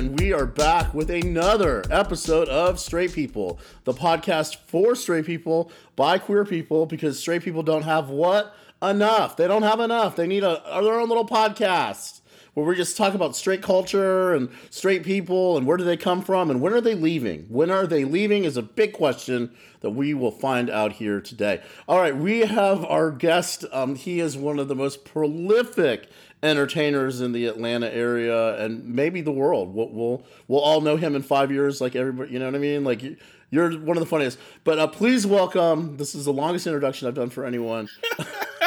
and we are back with another episode of Straight People, the podcast for straight people by queer people because straight people don't have what? Enough. They don't have enough. They need a, their own little podcast where we just talk about straight culture and straight people and where do they come from and when are they leaving? When are they leaving is a big question that we will find out here today. All right, we have our guest. Um, he is one of the most prolific entertainers in the Atlanta area and maybe the world. We'll, we'll, we'll all know him in five years, like everybody. You know what I mean? Like you're one of the funniest. But uh, please welcome. This is the longest introduction I've done for anyone.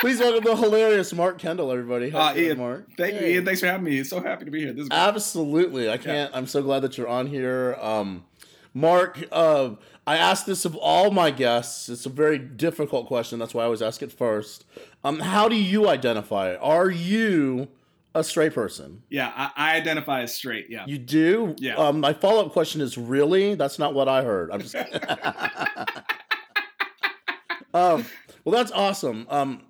please welcome the hilarious Mark Kendall, everybody. uh, Ian, Mark? Thank hey. you, Ian. Thanks for having me. So happy to be here. This is Absolutely. I can't. Yeah. I'm so glad that you're on here. Um, Mark, uh, I asked this of all my guests. It's a very difficult question. That's why I always ask it first. Um, how do you identify? Are you a straight person? Yeah, I, I identify as straight. Yeah, you do. Yeah. Um, my follow up question is really. That's not what I heard. I'm just. um, well, that's awesome. Um,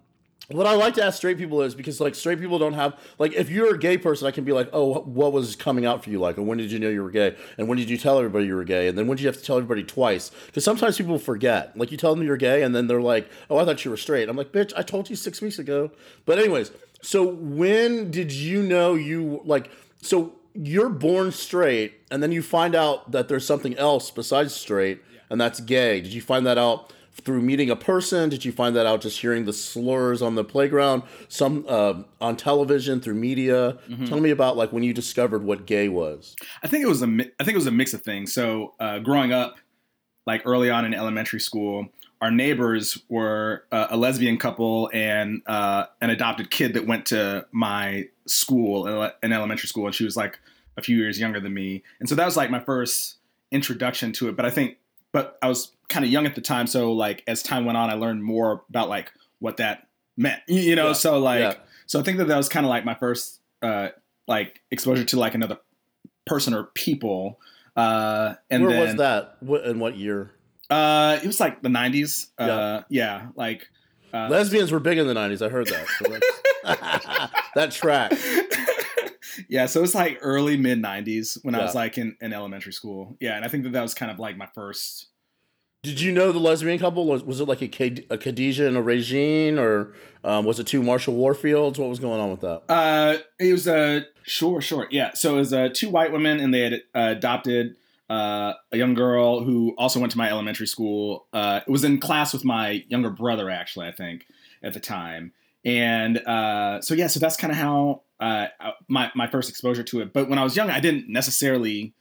what I like to ask straight people is because like straight people don't have like if you're a gay person, I can be like, oh, what was coming out for you like, and when did you know you were gay, and when did you tell everybody you were gay, and then when did you have to tell everybody twice? Because sometimes people forget. Like you tell them you're gay, and then they're like, oh, I thought you were straight. I'm like, bitch, I told you six weeks ago. But anyways, so when did you know you like? So you're born straight, and then you find out that there's something else besides straight, and that's gay. Did you find that out? Through meeting a person? Did you find that out just hearing the slurs on the playground, some uh, on television through media? Mm-hmm. Tell me about like when you discovered what gay was. I think it was a I think it was a mix of things. So uh, growing up, like early on in elementary school, our neighbors were uh, a lesbian couple and uh, an adopted kid that went to my school in elementary school, and she was like a few years younger than me, and so that was like my first introduction to it. But I think, but I was kind of young at the time, so like as time went on, I learned more about like what that meant. You know, yeah. so like yeah. so I think that that was kind of like my first uh like exposure to like another person or people. Uh, and where then, was that? What in what year? Uh, it was like the '90s. Yeah, uh, yeah like uh, lesbians were big in the '90s. I heard that. So that track. Yeah, so it's like early mid '90s when yeah. I was like in, in elementary school. Yeah, and I think that that was kind of like my first did you know the lesbian couple was was it like a, K, a Khadijah and a Regine, or um, was it two Marshall Warfields? What was going on with that? Uh, it was a uh, sure, sure, yeah. So it was uh, two white women, and they had uh, adopted uh, a young girl who also went to my elementary school. Uh, it was in class with my younger brother, actually, I think, at the time. And uh, so yeah, so that's kind of how uh, my my first exposure to it. But when I was young, I didn't necessarily.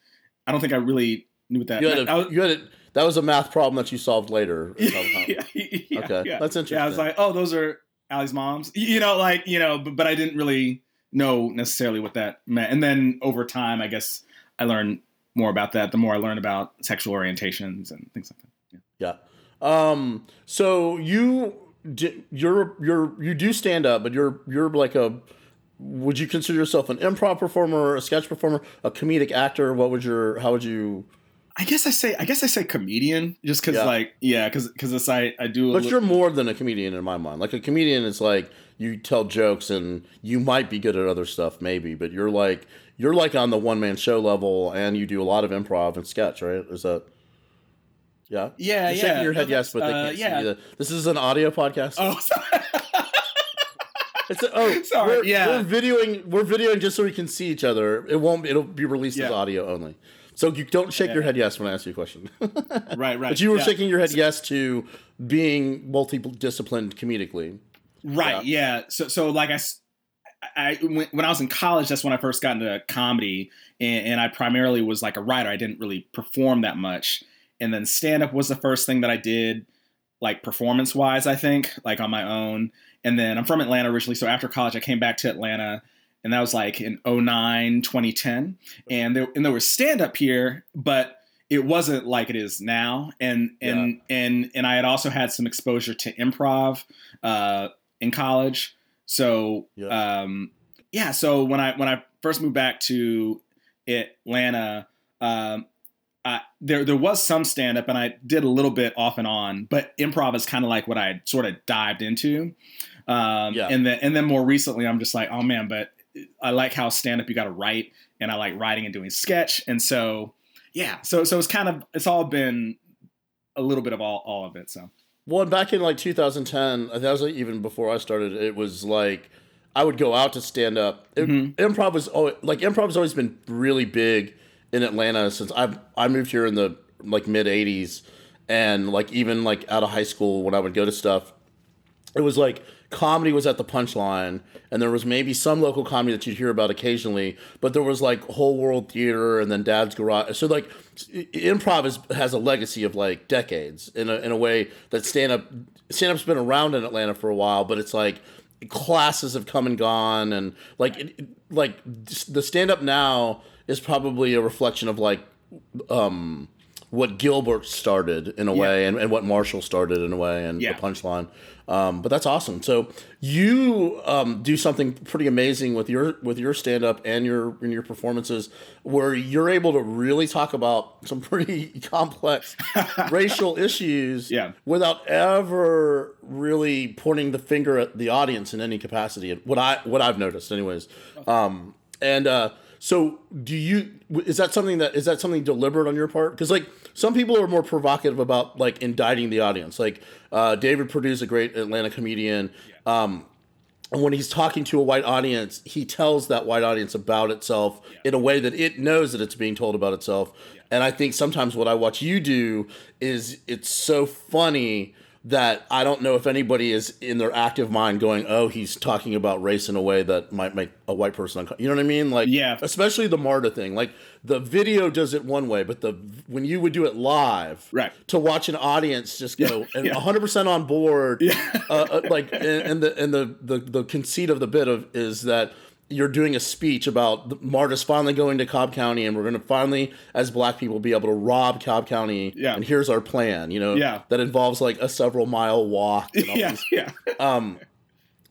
I don't think I really knew what that. You had, a, was, you had a, that was a math problem that you solved later. yeah, yeah, okay, yeah. that's interesting. Yeah, I was like, oh, those are Allie's moms. You know, like you know, but, but I didn't really know necessarily what that meant. And then over time, I guess I learned more about that. The more I learned about sexual orientations and things like that. Yeah. yeah. Um. So you you're you're you do stand up, but you're you're like a would you consider yourself an improv performer, a sketch performer, a comedic actor? What would your how would you I guess I say I guess I say comedian just because yeah. like yeah because because it's I I do. But you're more than a comedian in my mind. Like a comedian is like you tell jokes and you might be good at other stuff maybe, but you're like you're like on the one man show level and you do a lot of improv and sketch, right? Is that? Yeah. Yeah. You're yeah. shaking your head yes, but they uh, yeah. This is an audio podcast. Oh. It's a, oh sorry. We're, yeah, we're videoing. We're videoing just so we can see each other. It won't. It'll be released yeah. as audio only. So you don't shake yeah. your head yes when I ask you a question. right, right. But you were yeah. shaking your head yes to being multidisciplined comedically. Right. Yeah. yeah. So so like I. I when, when I was in college, that's when I first got into comedy, and, and I primarily was like a writer. I didn't really perform that much, and then stand up was the first thing that I did, like performance wise. I think like on my own, and then I'm from Atlanta originally, so after college, I came back to Atlanta and that was like in 09 2010 and there and there was stand up here but it wasn't like it is now and and yeah. and and I had also had some exposure to improv uh, in college so yeah. um yeah so when I when I first moved back to Atlanta um uh, there there was some stand up and I did a little bit off and on, but improv is kind of like what I sort of dived into. Um, yeah. And then and then more recently, I'm just like, oh man, but I like how stand up you got to write, and I like writing and doing sketch, and so yeah, so so it's kind of it's all been a little bit of all all of it. So Well, back in like 2010, that was like even before I started. It was like I would go out to stand up. It, Improv was always, like improv has always been really big in Atlanta since I I moved here in the like mid 80s, and like even like out of high school when I would go to stuff, it was like comedy was at the punchline. And there was maybe some local comedy that you'd hear about occasionally but there was like whole world theater and then dad's garage. So like improv is, has a legacy of like decades in a, in a way that stand up stand up's been around in atlanta for a while but it's like classes have come and gone and like it, like the stand up now is probably a reflection of like um what Gilbert started in a way and, and what Marshall started in a way and Yeah. the punchline. Um, but that's awesome. So you um, do something pretty amazing with your with your stand up and your and your performances where you're able to really talk about some pretty complex racial issues Yeah. without ever really pointing the finger at the audience in any capacity. What I what I've noticed anyways. Um, and uh, so do you is that something that is that something deliberate on your part? Because like some people are more provocative about like indicting the audience. Like uh, david purdue's a great atlanta comedian. Um, and when he's talking to a white audience he tells that white audience about itself in a way that it knows that it's being told about itself. And i think sometimes what i watch you do is it's so funny that I don't know if anybody is in their active mind going, "Oh, he's talking about race in a way that might make a white person uncomfortable." You know what I mean? Like, Yeah. especially the Marta thing. Like the video does it one way, but the when you would do it live, Right. to watch an audience just go and yeah. 100% on board, Yeah. uh, uh, like and, and the and the, the the conceit of the bit of is that you're doing a speech about the- Marta's finally going to Cobb County, and we're going to finally, as Black people, be able to rob Cobb County. Yeah. And here's our plan. You know. Yeah. That involves like a several mile walk. And all yeah, these yeah. um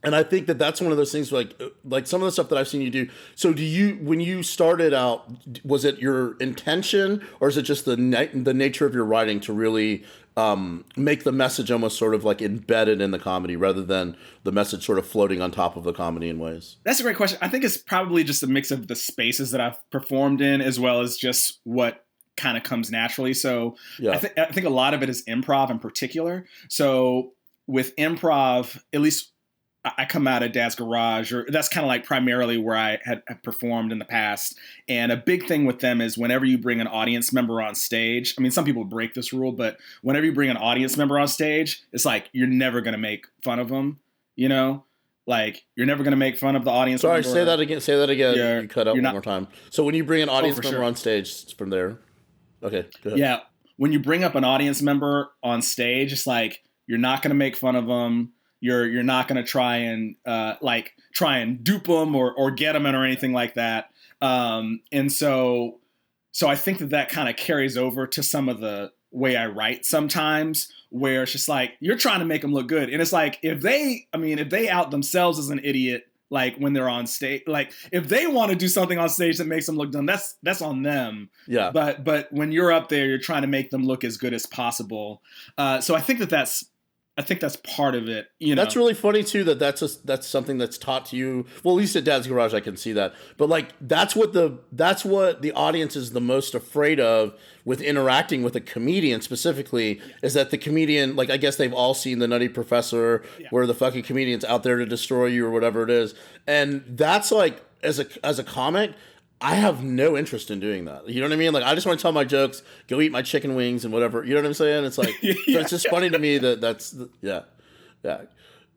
and i think that that's one of those things like like some of the stuff that i've seen you do so do you when you started out was it your intention or is it just the na- the nature of your writing to really um, make the message almost sort of like embedded in the comedy rather than the message sort of floating on top of the comedy in ways That's a great question. I think it's probably just a mix of the spaces that I've performed in, as well as just what kind of comes naturally. So yeah I, think I think a lot of it is improv in particular. So with improv, at least I come out of Dad's Garage, or that's kind of like primarily where I had, performed in the past. And a big thing with them is whenever you bring an audience member on stage, I mean, some people break this rule, but whenever you bring an audience member on stage, it's like you're never going to make fun of them, you know? Like you're never going to make fun of the audience sorry say that again say that again You're- you cut out one not- Oh, more time so when you bring an oh, audience for member sure. on stage from there okay go ahead. Yeah, when you bring up an audience member on stage, it's like you're not going to make fun of them. You're you're not going to try and uh, like try and dupe them or or get them in or anything like that. Um, and so so I think that that kind of carries over to some of the way I write sometimes, where it's just like you're trying to make them look good, and it's like if they, I mean, if they out themselves as an idiot. Like when they're on stage, like if they want to do something on stage that makes them look dumb, that's that's on them yeah but but when you're up there you're trying to make them look as good as possible uh, so i think that that's i think that's part of it you know That's really funny too. That that's a, that's something that's taught to you. Well, at least at Dad's Garage, I can see that. But like, that's what the that's what the audience is the most afraid of with interacting with a comedian specifically is that the comedian, like, I guess they've all seen the Nutty Professor, where the fucking comedian's out there to destroy you or whatever it is, and that's like as a as a comic. I have no interest in doing that. You know what I mean? Like, I just want to tell my jokes, go eat my chicken wings and whatever. You know what I'm saying? It's like, so it's just funny to me that that's, yeah, yeah.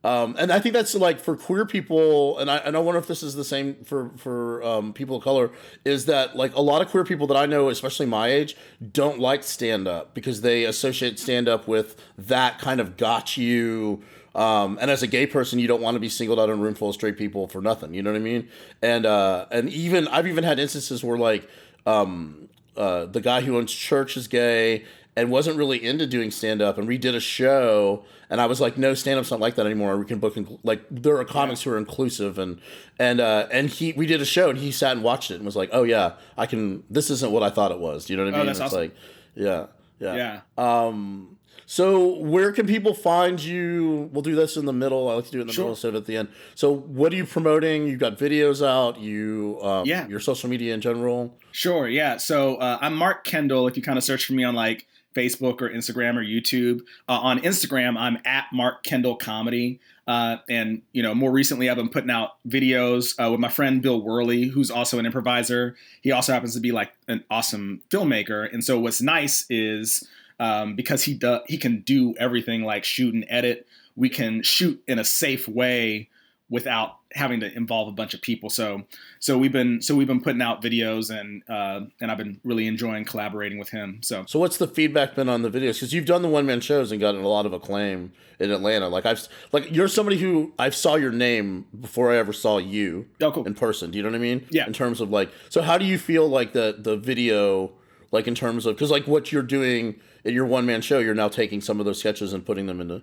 Um, and I think that's like for queer people, and I and I wonder if this is the same for for um, people of color. Is that like a lot of queer people that I know, especially my age, don't like stand up because they associate stand up with that kind of got you. Um, and as a gay person, you don't want to be singled out in a room full of straight people for nothing. You know what I mean? And uh, and even I've even had instances where like um, uh, the guy who owns church is gay and wasn't really into doing stand up, and we did a show, and I was like, no, stand up's not like that anymore. We can book inc- like there are comics who are inclusive, and and uh, and he we did a show, and he sat and watched it and was like, oh yeah, I can. This isn't what I thought it was. You know what I Oh, mean? that's it's awesome. like, yeah, yeah, yeah Um, So where can people find you? We'll do this in the middle. I like to do it in the Sure. middle instead of at the end. So what are you promoting? You've got videos out. You um, Yeah. Your social media in general. Sure, yeah. So uh, I'm Mark Kendall. If you kind of search for me on like Facebook or Instagram or YouTube, uh, on Instagram I'm at Mark Kendall Comedy. Uh, and you know, more recently I've been putting out videos uh, with my friend Bill Worley, who's also an improviser. He also happens to be like an awesome filmmaker. And so what's nice is um, because he does he can do everything like shoot and edit. We can shoot in a safe way without having to involve a bunch of people. So so we've been so we've been putting out videos and uh, and I've been really enjoying collaborating with him. So So what's the feedback been on the videos? Because you've done the one man shows and gotten a lot of acclaim in Atlanta. Like I've like you're somebody who I saw your name before I ever saw you oh cool. in person. Do you know what I mean? Yeah. In terms of like, so how do you feel like the the video, like in terms of because like what you're doing in your one man show, you're now taking some of those sketches and putting them into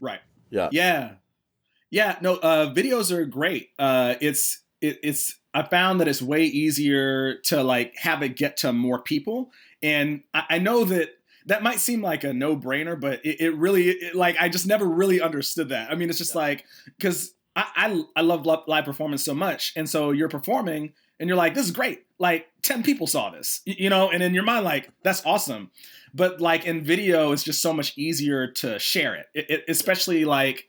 Right. yeah. Yeah. Yeah. No. Uh, videos are great. Uh, it's it, it's I found that it's way easier to like have it get to more people, and I, I know that that might seem like a no brainer, but it, it really it, like I just never really understood that. I mean, it's just Yeah. like because I, I I love live performance so much, and so you're performing and you're like, this is great. Like ten people saw this, you know, and in your mind, like that's awesome. But like in video, it's just so much easier to share it, it, it especially like.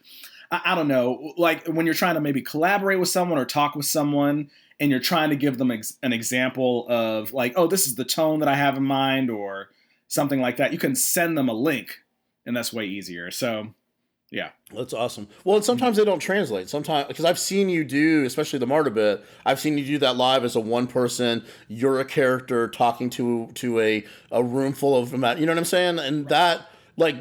I, I don't know, like when you're trying to maybe collaborate with someone or talk with someone and you're trying to give them ex- an example of like, oh, this is the tone that I have in mind or something like that, you can send them a link and that's way easier. So, yeah. That's awesome. Well, and sometimes they don't translate. Sometimes because I've seen you do, especially the Marta bit. I've seen you do that live as a one person. You're a character talking to to a a room full of them. you know what I'm saying, and that like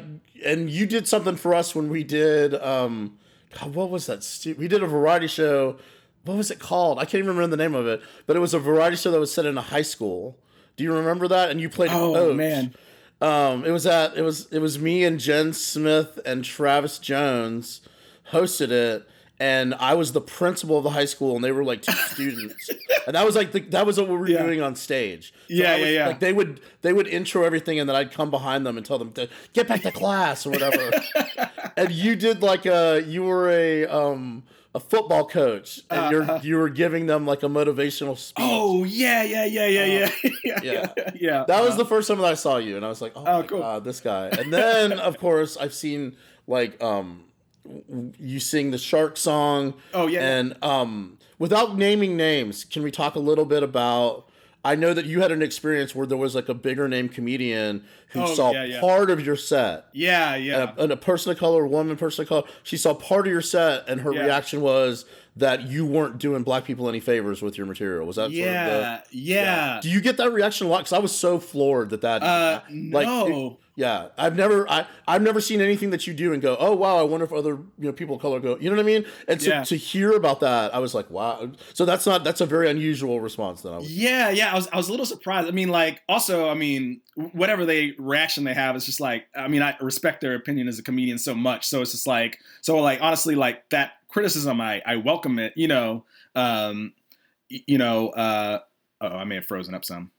and you did something for us when we did um God, what was that? stu- We did a variety show. What was it called? I can't even remember the name of it, but it was a variety show that was set in a high school. Do you remember that? And you played. Oh, coach. man. Um, it was at it was it was me and Jen Smith and Travis Jones hosted it, and I was the principal of the high school, and they were like two students, and that was like the, that was what we were Yeah. doing on stage. So Yeah, I yeah, yeah. Like they would they would intro everything, and then I'd come behind them and tell them to get back to class or whatever. and you did like a you were a um a football coach, and Uh-huh. you're you were giving them like a motivational speech. Oh, yeah, yeah, yeah, yeah, yeah. yeah, Uh, yeah. yeah, yeah. That was Uh, the first time that I saw you, and I was like, "Oh, Oh, cool. god, this guy!" And then, of course, I've seen like um, you sing the shark song, Oh, yeah. and um, without naming names, can we talk a little bit about? I know that you had an experience where there was like a bigger name comedian who Oh, saw yeah, yeah. part of your set. yeah, yeah. And a, and a person of color, woman person of color, she saw part of your set, and her Yeah. reaction was that you weren't doing black people any favors with your material. Was that of the, yeah, yeah. do you get that reaction a lot? Because I was so floored that that Uh, like no. yeah, I've never I I've never seen anything that you do and go, oh wow, I wonder if other you know people of color go, you know what I mean? And so Yeah. to hear about that, I was like, wow. So that's not that's a very unusual response. Then I was Yeah, yeah, I was I was a little surprised. I mean, like, also, I mean, whatever they reaction they have, it's just like, I mean, I respect their opinion as a comedian so much, so it's just like, so like, honestly, like that criticism, I I welcome it. You know, um, you know, uh, oh, I may have frozen up some.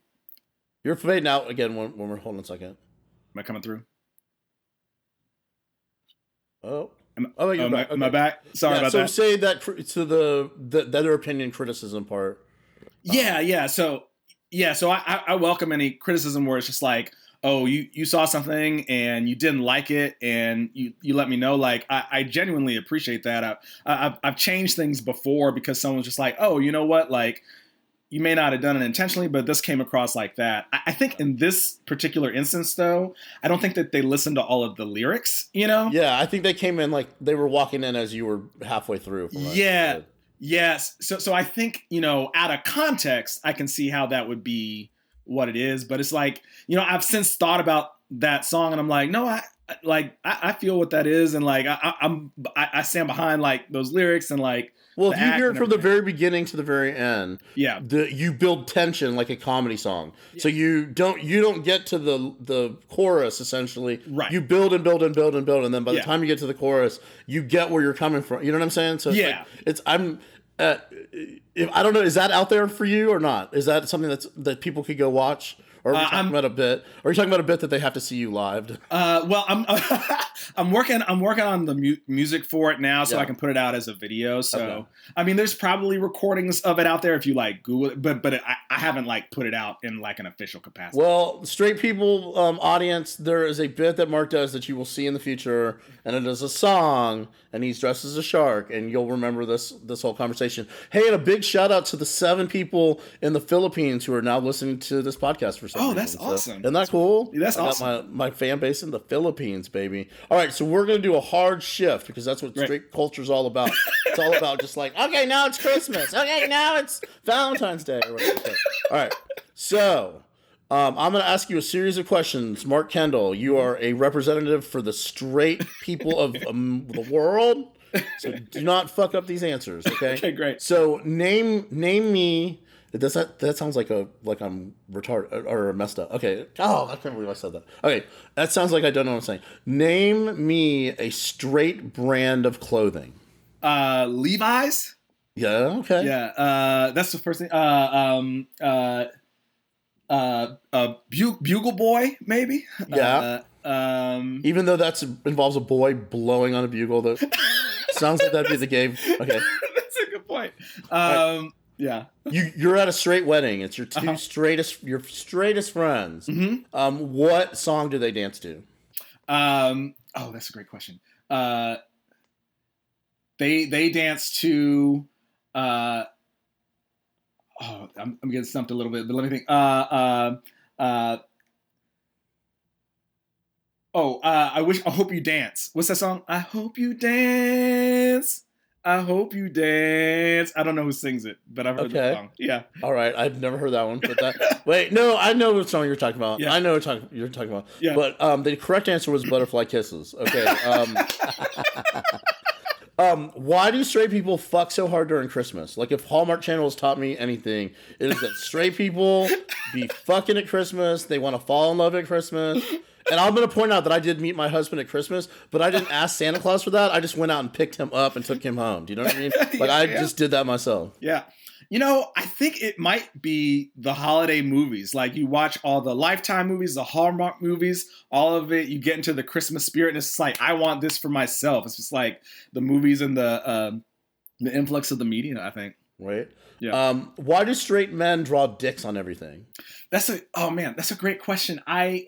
you're fading out again when, when we're holding a second. Am I coming through? Oh, Am, oh, you're back. I Okay. back? Sorry yeah, about so that. say that to the, the the their opinion criticism part. Yeah, yeah. So yeah, so I, I, I welcome any criticism where it's just like, oh, you you saw something and you didn't like it, and you you let me know. Like I, I genuinely appreciate that. I, I I've I've changed things before because someone's just like, oh, you know what, like. You may not have done it intentionally, but this came across like that. I, I think in this particular instance, though, I don't think that they listened to all of the lyrics. You know? Yeah, I think they came in like they were walking in as you were halfway through. Yeah. Yes. So so I think, you know, out of context, I can see how that would be what it is. But it's like, you know, I've since thought about that song and I'm like, no, I like I, I feel what that is and like I, I I'm I, I stand behind like those lyrics and like Well, if you hear it from the very beginning to the very end, yeah. the you build tension like a comedy song. So you don't you don't get to the the chorus essentially. Right. You build and build and build and build, and then by the Yeah. time you get to the chorus, you get where you're coming from. You know what I'm saying? So it's Yeah. like, it's I'm. Uh, if, I don't know. Is that out there for you or not? Is that something that's that people could go watch, Or are we Uh, talking I'm- about a bit? Or are you talking about a bit that they have to see you live? Uh, well, I'm I'm working I'm working on the mu- music for it now, so Yeah. I can put it out as a video. So Okay. I mean, there's probably recordings of it out there if you like Google it, but but I, I haven't like put it out in like an official capacity. Well, straight people um, audience, there is a bit that Mark does that you will see in the future, and it is a song, and he's dressed as a shark, and you'll remember this this whole conversation. Hey, and a big shout out to the seven people in the Philippines who are now listening to this podcast for some Oh, reason. that's So, awesome. Isn't that cool? That's I awesome. my, my fan base in the Philippines, baby. All right, so we're gonna do a hard shift because that's what Right. straight is all about. it's all about just like, okay, now it's Christmas. Okay, now it's Valentine's Day. Or whatever. All right, so. Um, I'm going to ask you a series of questions. Mark Kendall, you are a representative for the straight people of um, the world. So do not fuck up these answers, okay? okay, great. So name name me. Does that that sounds like a like I'm retarded or messed up? Okay. Oh, I can't believe I said that. Okay, that sounds like I don't know what I'm saying. Name me a straight brand of clothing. Uh, Levi's. Yeah. Okay. Yeah, uh, that's the first thing. Uh, um, uh, uh, uh, Bu- Bugle Boy, maybe. Yeah. Uh, um, Even though that's involves a boy blowing on a bugle, that sounds like that'd be the game. Okay. that's a good point. Um, yeah. You you're at a straight wedding. It's your 2 Uh-huh. straightest your straightest friends. hmm Um, what song do they dance to? Um, oh, that's a great question. Uh, they they dance to. Uh, oh, I'm, I'm getting stumped a little bit, but let me think. Uh, uh, uh, oh, uh, I wish. I hope you dance. What's that song? I hope you dance. I hope you dance. I don't know who sings it, but I've heard Okay. the song. Yeah. All right, I've never heard that one. But that wait, no, I know what song you're talking about. Yeah. I know what talk, you're talking about. Yeah. But um, the correct answer was butterfly kisses. Okay. Um, um, why do straight people fuck so hard during Christmas? Like, if Hallmark Channel has taught me anything, it is that straight people be fucking at Christmas. They want to fall in love at Christmas. And I'm going to point out that I did meet my husband at Christmas, but I didn't ask Santa Claus for that. I just went out and picked him up and took him home. Do you know what I mean? Like, Yeah, I yeah. just did that myself. Yeah. You know, I think it might be the holiday movies. Like you watch all the Lifetime movies, the Hallmark movies, all of it. You get into the Christmas spirit, and it's like I want this for myself. It's just like the movies and the um, the influx of the media. I think Right? Yeah. Um, why do straight men draw dicks on everything? that's a oh man, that's a great question. I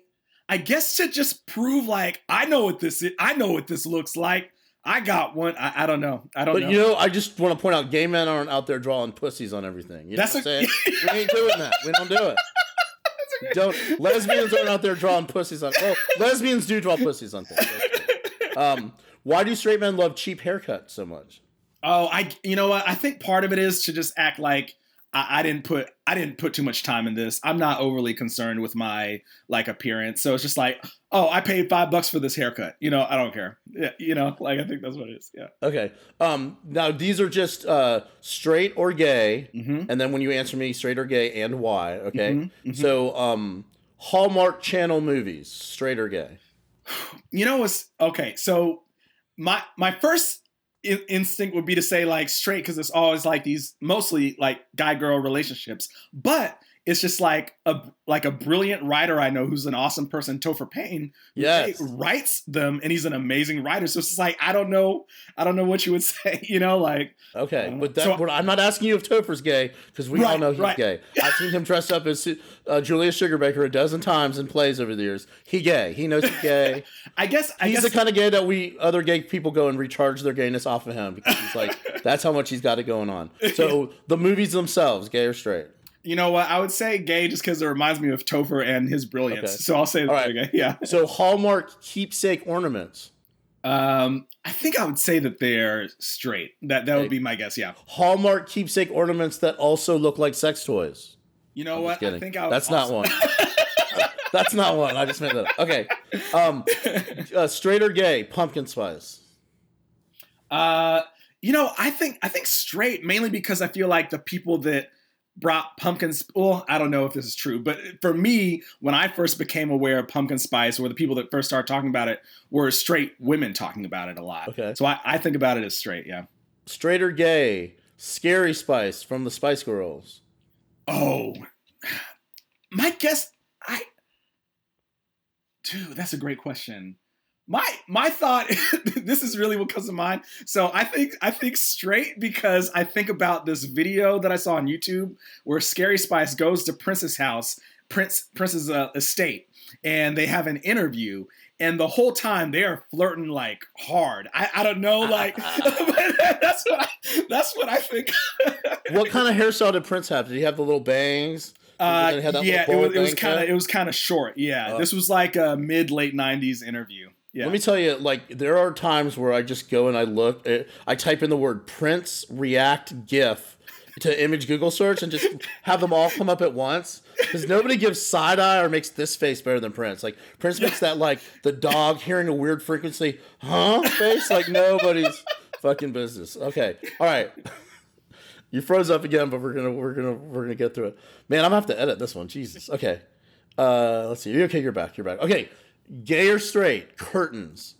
I guess to just prove like I know what this is. I know what this looks like. I got one. I, I don't know. I don't know. But know. you know, I just want to point out, gay men aren't out there drawing pussies on everything. You know That's what I'm saying? we ain't doing that. We don't do it. Don't lesbians aren't out there drawing pussies on. Well, lesbians do draw pussies on things. Um, why do straight men love cheap haircuts so much? Oh, I you know what? I think part of it is to just act like I, I didn't put I didn't put too much time in this. I'm not overly concerned with my like appearance, so it's just like, oh, I paid five bucks for this haircut. You know, I don't care. Yeah, you know, like I think that's what it is. Yeah. Okay. Um, now these are just uh, straight or gay, Mm-hmm. and then when you answer me, straight or gay, and why. Okay. Mhm, mhm. So, um, Hallmark Channel movies, straight or gay? You know what's okay? So my my first in- instinct would be to say like straight because it's always like these mostly like guy girl relationships, but it's just like a like a brilliant writer I know who's an awesome person, Topher Payne, Yes. writes them, and he's an amazing writer. So it's just like I don't know, I don't know what you would say, you know, like Okay, Uh, but that, so- I'm not asking you if Topher's gay because we all know he's right. gay. I've seen him dressed up as uh, Julius Sugarbaker a dozen times in plays over the years. He gay. He knows he's gay. I guess I he's guess the kind of gay that we other gay people go and recharge their gayness off of him because he's like that's how much he's got it going on. So the movies themselves, gay or straight? You know what I would say gay just because it reminds me of Topher and his brilliance. Okay. So I'll say All right. okay, yeah. So Hallmark keepsake ornaments. Um, I think I would say that they're straight. That that Okay. would be my guess. Yeah. Hallmark keepsake ornaments that also look like sex toys. You know I'm what? I think I would That's also- not one. That's not one. I just made that up. Okay. Um, uh, straight or gay? Pumpkin spice. Uh, you know, I think I think straight mainly because I feel like the people that brought pumpkin. Well, I don't know if this is true, but for me, when I first became aware of pumpkin spice, or the people that first started talking about it were straight women talking about it a lot. Okay. So I, I think about it as straight. Yeah. Straight or gay? Scary Spice from the Spice Girls. Oh, my guess. I. Dude, that's a great question. My my thought, this is really what comes to mind. So I think I think straight because I think about this video that I saw on YouTube where Scary Spice goes to Prince's house, Prince Prince's uh, estate, and they have an interview. And the whole time they are flirting like hard. I, I don't know, like that's what I, that's what I think. what kind of hairstyle did Prince have? Did he have the little bangs? Uh, yeah, it was, kind of it was kind of short. Yeah, uh, this was like a mid late '90s interview. Yeah. Let me tell you, like there are times where I just go and I look, eh, I type in the word Prince React GIF to image Google search and just have them all come up at once because nobody gives side eye or makes this face better than Prince. Like Prince makes that like the dog hearing a weird frequency, huh? Face like nobody's fucking business. Okay, all right. You froze up again, but we're gonna we're gonna we're gonna get through it. Man, I'm gonna have to edit this one. Jesus. Okay. Uh, let's see. You Okay, you're back. You're back. Okay. Gay or straight? Curtains.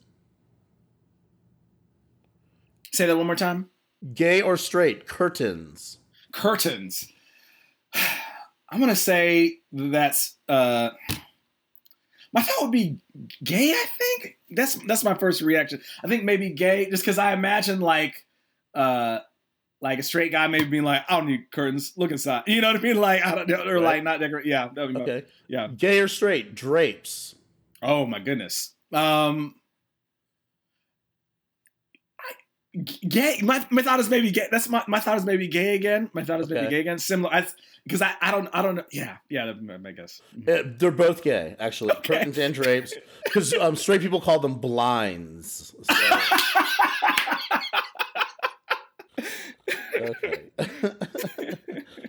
Say that one more time. Gay or straight? Curtains. Curtains. I'm gonna say that's uh my thought would be gay, I think. That's that's my first reaction. I think maybe gay, just because I imagine like uh like a straight guy maybe being like, I don't need curtains, look inside. You know what I mean? Like I don't know, or right. like not decorate. Yeah. okay. Yeah. Gay or straight? Drapes. Oh my goodness. Um gay. My, my thought is maybe gay. That's my, my thought is maybe gay again. My thought is maybe gay again. Similar, because I, I don't I don't know. Yeah, yeah. I guess yeah, they're both gay actually. Okay. Curtains and drapes, because um, straight people call them blinds. So. okay.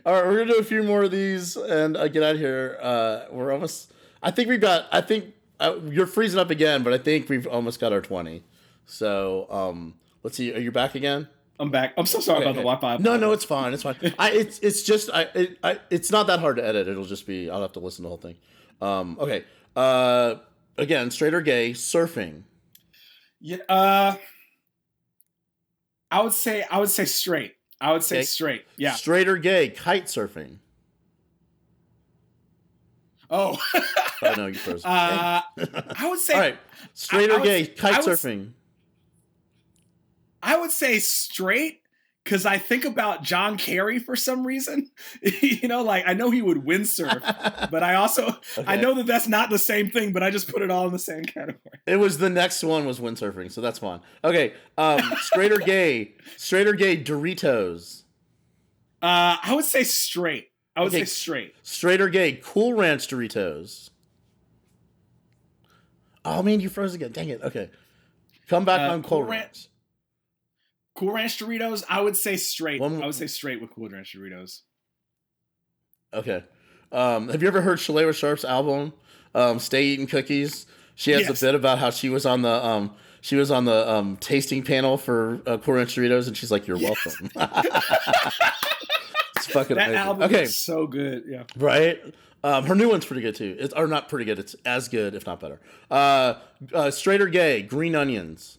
All right, we're gonna do a few more of these and uh, get out of here. Uh, we're almost. I think we've got. I think uh, you're freezing up again, but I think we've almost got our twenty. So um, let's see. Are you back again? I'm back. I'm so sorry okay, about okay. the Wi-Fi. No, no, it's fine. It's fine. I it's it's just I, it, I it's not that hard to edit. It'll just be I'll have to listen to the whole thing. Um, okay. Uh, again, straight or gay surfing. Yeah. Uh, I would say I would say straight. I would say okay. straight. Yeah. Straight or gay kite surfing. Oh. oh no, you froze. Uh, I would say. All right. Straight I, or I gay would, kite surfing. I would say straight because I think about John Kerry for some reason. you know, like I know he would windsurf, but I also okay. I know that that's not the same thing. But I just put it all in the same category. It was the next one was windsurfing, so that's fine. Okay, um, straight or gay? Straight or gay? Doritos. Uh, I would say straight. I would okay. say straight. Straight or gay? Cool Ranch Doritos. Oh man, you froze again. Dang it. Okay, come back uh, on Cool Ranch. Ranch. Cool Ranch Doritos, I would say straight. One, I would say straight with Cool Ranch Doritos. Okay. Um, have you ever heard Shalewa Sharpe's album, um, "Stay Eating Cookies"? She has yes. a bit about how she was on the um, she was on the um, tasting panel for uh, Cool Ranch Doritos, and she's like, "You're yes. welcome." it's fucking that amazing. album okay. is so good. Yeah. Right. Um, her new one's pretty good too. It's or not pretty good. It's as good, if not better. Uh, uh, straight or gay? Green onions.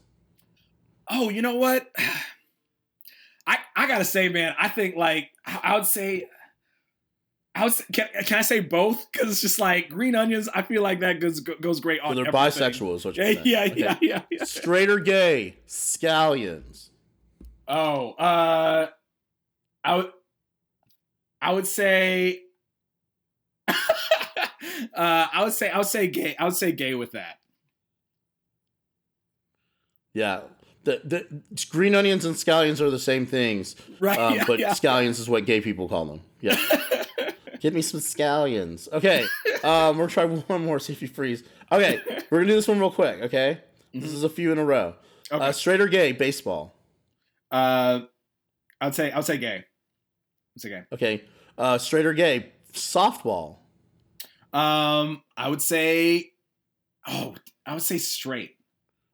Oh, you know what? I I gotta say, man, I think like I would say, I would say, can, can I say both? Because it's just like green onions. I feel like that goes goes great on. So they're everything. bisexual, yeah, yeah, okay. yeah, yeah, yeah. Straight or gay? Scallions. Oh, uh, I would, I would say, uh, I would say, I would say gay. I would say gay with that. Yeah, the, the green onions and scallions are the same things, right? Um, yeah, but yeah. scallions is what gay people call them. Yeah. Give me some scallions. Okay, um, we're gonna try one more. See if you freeze. Okay, we're gonna do this one real quick. Okay, mm-hmm. this is a few in a row. Okay. Uh, straight or gay baseball? Uh, I'd say I'd say gay. Say. Okay, uh, straight or gay softball? Um, I would say, oh, I would say straight.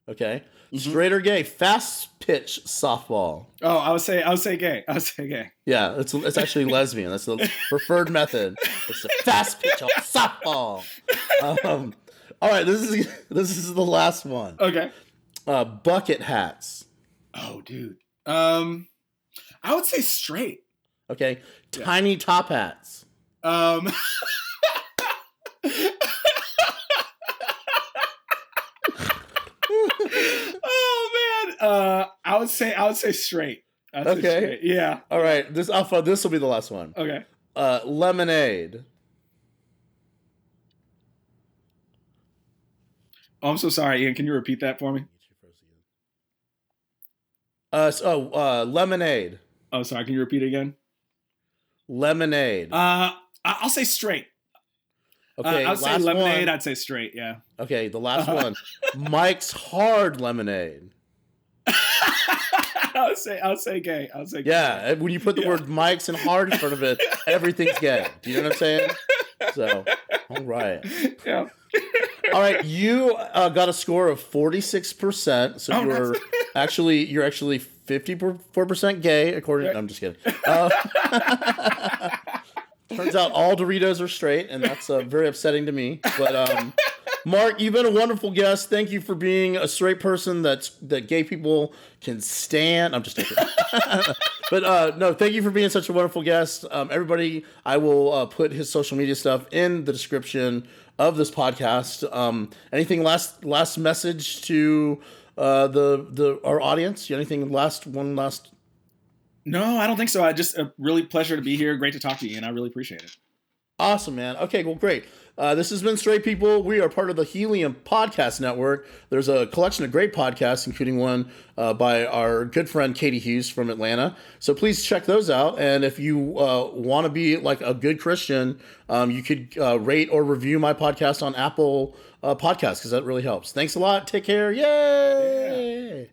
Okay. Mm-hmm. Straight or gay? Fast pitch softball. Oh, I would say I would say gay. I would say gay. Yeah, it's it's actually lesbian. That's the preferred method. It's a fast pitch softball. Um, all right, this is this is the last one. Okay. Uh, bucket hats. Oh, dude. Um, I would say straight. Okay, tiny yeah. top hats. Um. oh man, uh, I would say I would say straight. Okay. Straight. Yeah. All right. This alpha. This will be the last one. Okay. Uh, lemonade. Oh, I'm so sorry, Ian. Can you repeat that for me? Uh, so, uh, lemonade. Oh, sorry. Can you repeat again? Lemonade. Uh, I- I'll say straight. Okay, uh, I'd say lemonade. one. I'd say straight. Yeah. Okay, the last one. Mike's hard lemonade. I'll say I'll say gay. I would say gay. Yeah, when you put the Yeah. word Mike's and hard in front of it, everything's gay. Do you know what I'm saying? So, all right. Yeah. All right, you uh, got a score of 46%. So Oh, you're nice. actually you're actually 54% gay according I'm just kidding. Uh, turns out all Doritos are straight and that's uh, very upsetting to me. But um Mark, you've been a wonderful guest. Thank you for being a straight person that's that gay people can stand. I'm just joking. but uh, no, thank you for being such a wonderful guest. Um, everybody, I will uh, put his social media stuff in the description of this podcast. Um, anything last last message to uh, the the our audience? Anything last one last? No, I don't think so. I just a really pleasure to be here. Great to talk to you, and I really appreciate it. Awesome, man. Okay, well, great. Uh, this has been Straight People. We are part of the Helium Podcast Network. There's a collection of great podcasts, including one uh, by our good friend Katie Hughes from Atlanta. So please check those out. And if you uh, want to be like a good Christian, um, you could uh, rate or review my podcast on Apple uh, Podcasts because that really helps. Thanks a lot. Take care. Yay!